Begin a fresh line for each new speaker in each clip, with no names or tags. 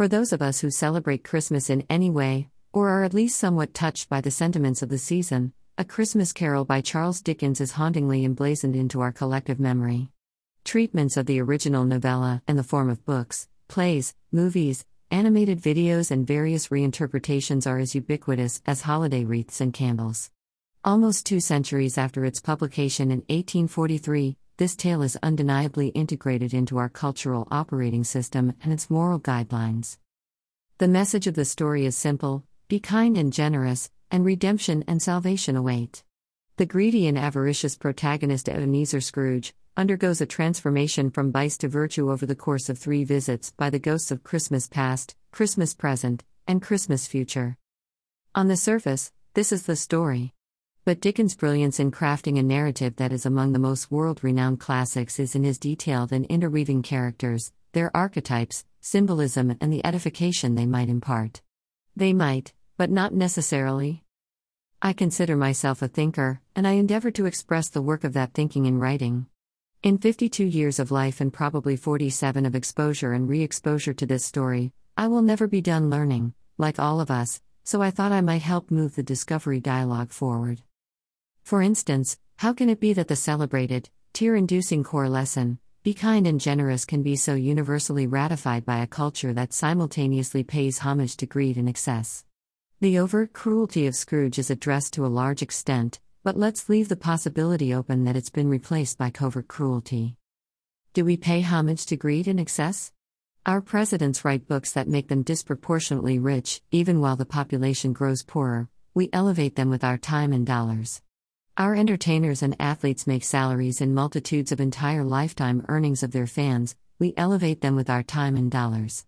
For those of us who celebrate Christmas in any way, or are at least somewhat touched by the sentiments of the season, A Christmas Carol by Charles Dickens is hauntingly emblazoned into our collective memory. Treatments of the original novella, in the form of books, plays, movies, animated videos, and various reinterpretations, are as ubiquitous as holiday wreaths and candles. Almost two centuries after its publication in 1843, this tale is undeniably integrated into our cultural operating system and its moral guidelines. The message of the story is simple be kind and generous, and redemption and salvation await. The greedy and avaricious protagonist Ebenezer Scrooge undergoes a transformation from vice to virtue over the course of three visits by the ghosts of Christmas past, Christmas present, and Christmas future. On the surface, this is the story. But Dickens' brilliance in crafting a narrative that is among the most world renowned classics is in his detailed and interweaving characters, their archetypes, symbolism, and the edification they might impart. They might, but not necessarily. I consider myself a thinker, and I endeavor to express the work of that thinking in writing. In 52 years of life and probably 47 of exposure and re exposure to this story, I will never be done learning, like all of us, so I thought I might help move the discovery dialogue forward. For instance, how can it be that the celebrated, tear inducing core lesson, be kind and generous, can be so universally ratified by a culture that simultaneously pays homage to greed and excess? The overt cruelty of Scrooge is addressed to a large extent, but let's leave the possibility open that it's been replaced by covert cruelty. Do we pay homage to greed and excess? Our presidents write books that make them disproportionately rich, even while the population grows poorer. We elevate them with our time and dollars. Our entertainers and athletes make salaries in multitudes of entire lifetime earnings of their fans, we elevate them with our time and dollars.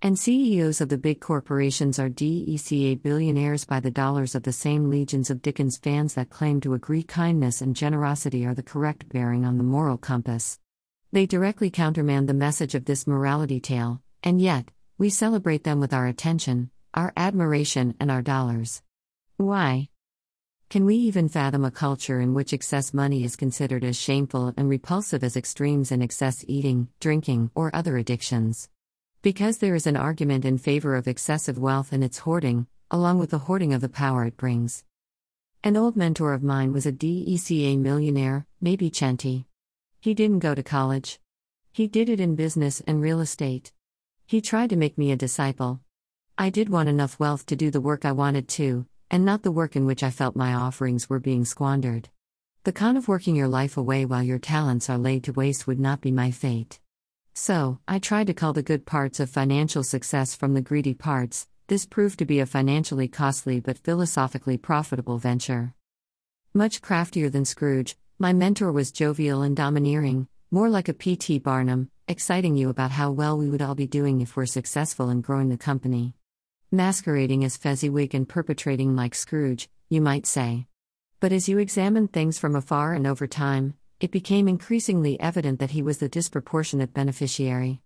And CEOs of the big corporations are DECA billionaires by the dollars of the same legions of Dickens fans that claim to agree kindness and generosity are the correct bearing on the moral compass. They directly countermand the message of this morality tale, and yet, we celebrate them with our attention, our admiration, and our dollars. Why? Can we even fathom a culture in which excess money is considered as shameful and repulsive as extremes in excess eating, drinking, or other addictions? Because there is an argument in favor of excessive wealth and its hoarding, along with the hoarding of the power it brings. An old mentor of mine was a DECA millionaire, maybe Chanty. He didn't go to college. He did it in business and real estate. He tried to make me a disciple. I did want enough wealth to do the work I wanted to, and not the work in which I felt my offerings were being squandered. The con of working your life away while your talents are laid to waste would not be my fate. So, I tried to cull the good parts of financial success from the greedy parts. This proved to be a financially costly but philosophically profitable venture. Much craftier than Scrooge, my mentor was jovial and domineering, more like a P.T. Barnum, exciting you about how well we would all be doing if we're successful in growing the company masquerading as Fezziwig and perpetrating like Scrooge, you might say. But as you examined things from afar and over time, it became increasingly evident that he was the disproportionate beneficiary.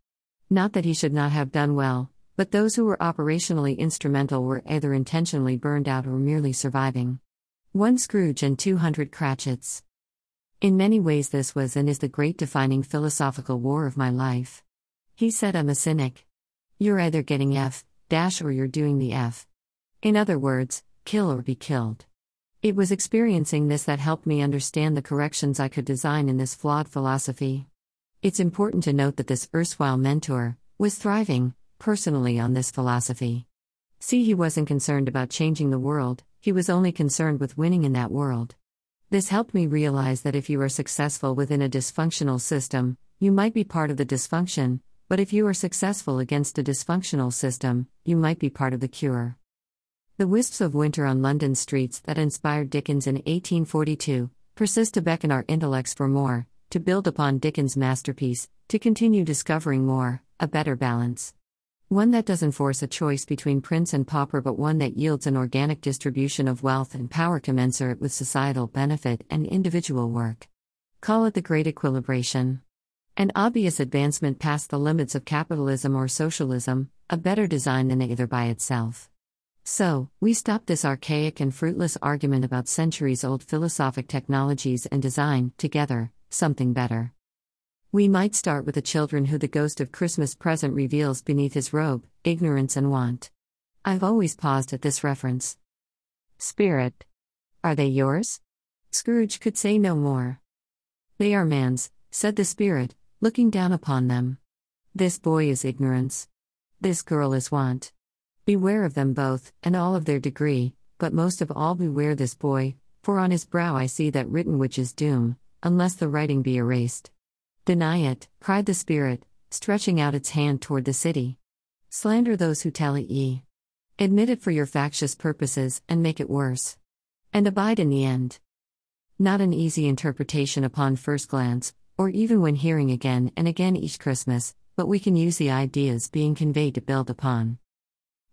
Not that he should not have done well, but those who were operationally instrumental were either intentionally burned out or merely surviving. One Scrooge and 200 Cratchits. In many ways, this was and is the great defining philosophical war of my life. He said, I'm a cynic. You're either getting F, dash or you're doing the F. In other words, kill or be killed. It was experiencing this that helped me understand the corrections I could design in this flawed philosophy. It's important to note that this erstwhile mentor was thriving, personally, on this philosophy. See, he wasn't concerned about changing the world, he was only concerned with winning in that world. This helped me realize that if you are successful within a dysfunctional system, you might be part of the dysfunction, but if you are successful against a dysfunctional system, you might be part of the cure. The wisps of winter on London streets that inspired Dickens in 1842 persist to beckon our intellects for more, to build upon Dickens' masterpiece, to continue discovering more, a better balance. One that doesn't force a choice between prince and pauper, but one that yields an organic distribution of wealth and power commensurate with societal benefit and individual work. Call it the Great Equilibration. An obvious advancement past the limits of capitalism or socialism, a better design than either by itself. So, we stop this archaic and fruitless argument about centuries old philosophic technologies and design, together, something better. We might start with the children who the ghost of Christmas present reveals beneath his robe, ignorance and want. I've always paused at this reference. Spirit. Are they yours? Scrooge could say no more. They are man's, said the Spirit, looking down upon them. This boy is ignorance. This girl is want. Beware of them both, and all of their degree, but most of all beware this boy, for on his brow I see that written which is doom, unless the writing be erased. Deny it, cried the Spirit, stretching out its hand toward the city. Slander those who tell it ye. Admit it for your factious purposes, and make it worse. And abide in the end. Not an easy interpretation upon first glance, or even when hearing again and again each Christmas, but we can use the ideas being conveyed to build upon.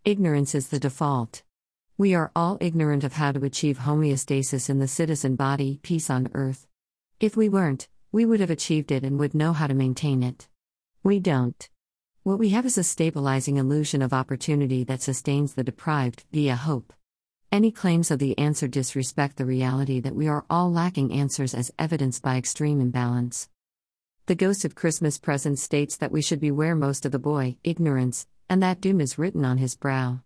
Ignorance is the default. We are all ignorant of how to achieve homeostasis in the citizen body, peace on earth. If we weren't, we would have achieved it and would know how to maintain it. We don't. What we have is a stabilizing illusion of opportunity that sustains the deprived via hope. Any claims of the answer disrespect the reality that we are all lacking answers as evidenced by extreme imbalance. The ghost of Christmas present states that we should beware most of the boy, ignorance, and that doom is written on his brow.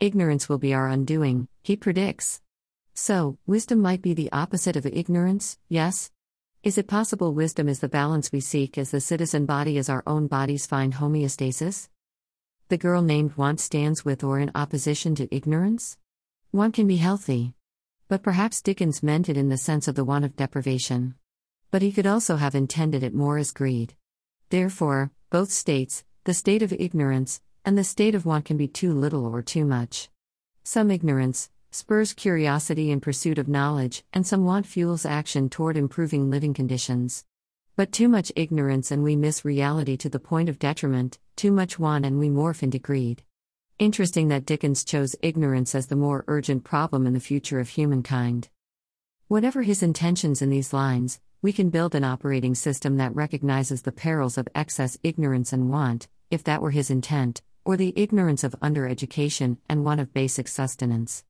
Ignorance will be our undoing, he predicts. So, wisdom might be the opposite of ignorance, yes? Is it possible wisdom is the balance we seek as the citizen body as our own bodies find homeostasis? The girl named Want stands with or in opposition to ignorance? Want can be healthy. But perhaps Dickens meant it in the sense of the want of deprivation. But he could also have intended it more as greed. Therefore, both states, the state of ignorance, and the state of want can be too little or too much. Some ignorance spurs curiosity in pursuit of knowledge, and some want fuels action toward improving living conditions. But too much ignorance and we miss reality to the point of detriment, too much want and we morph into greed. Interesting that Dickens chose ignorance as the more urgent problem in the future of humankind. Whatever his intentions in these lines, we can build an operating system that recognizes the perils of excess ignorance and want, if that were his intent, or the ignorance of undereducation and want of basic sustenance.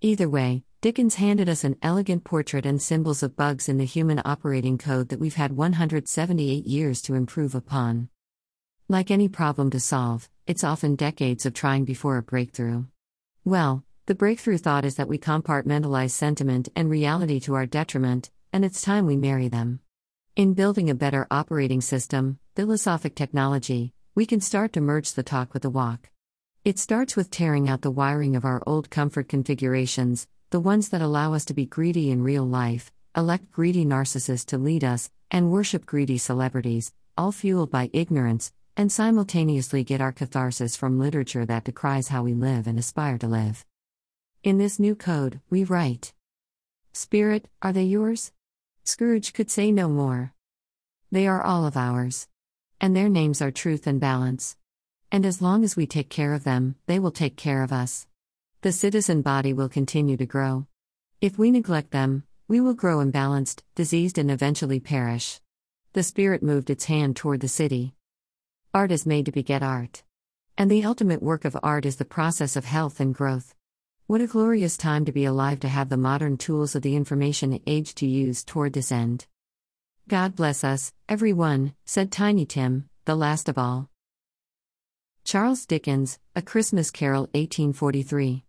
Either way, Dickens handed us an elegant portrait and symbols of bugs in the human operating code that we've had 178 years to improve upon. Like any problem to solve, it's often decades of trying before a breakthrough. Well, the breakthrough thought is that we compartmentalize sentiment and reality to our detriment, and it's time we marry them. In building a better operating system, philosophic technology, we can start to merge the talk with the walk. It starts with tearing out the wiring of our old comfort configurations, the ones that allow us to be greedy in real life, elect greedy narcissists to lead us, and worship greedy celebrities, all fueled by ignorance, and simultaneously get our catharsis from literature that decries how we live and aspire to live. In this new code, we write Spirit, are they yours? Scrooge could say no more. They are all of ours. And their names are truth and balance. And as long as we take care of them, they will take care of us. The citizen body will continue to grow. If we neglect them, we will grow imbalanced, diseased, and eventually perish. The Spirit moved its hand toward the city. Art is made to beget art. And the ultimate work of art is the process of health and growth. What a glorious time to be alive to have the modern tools of the information age to use toward this end. God bless us, everyone, said Tiny Tim, the last of all. Charles Dickens, A Christmas Carol, 1843.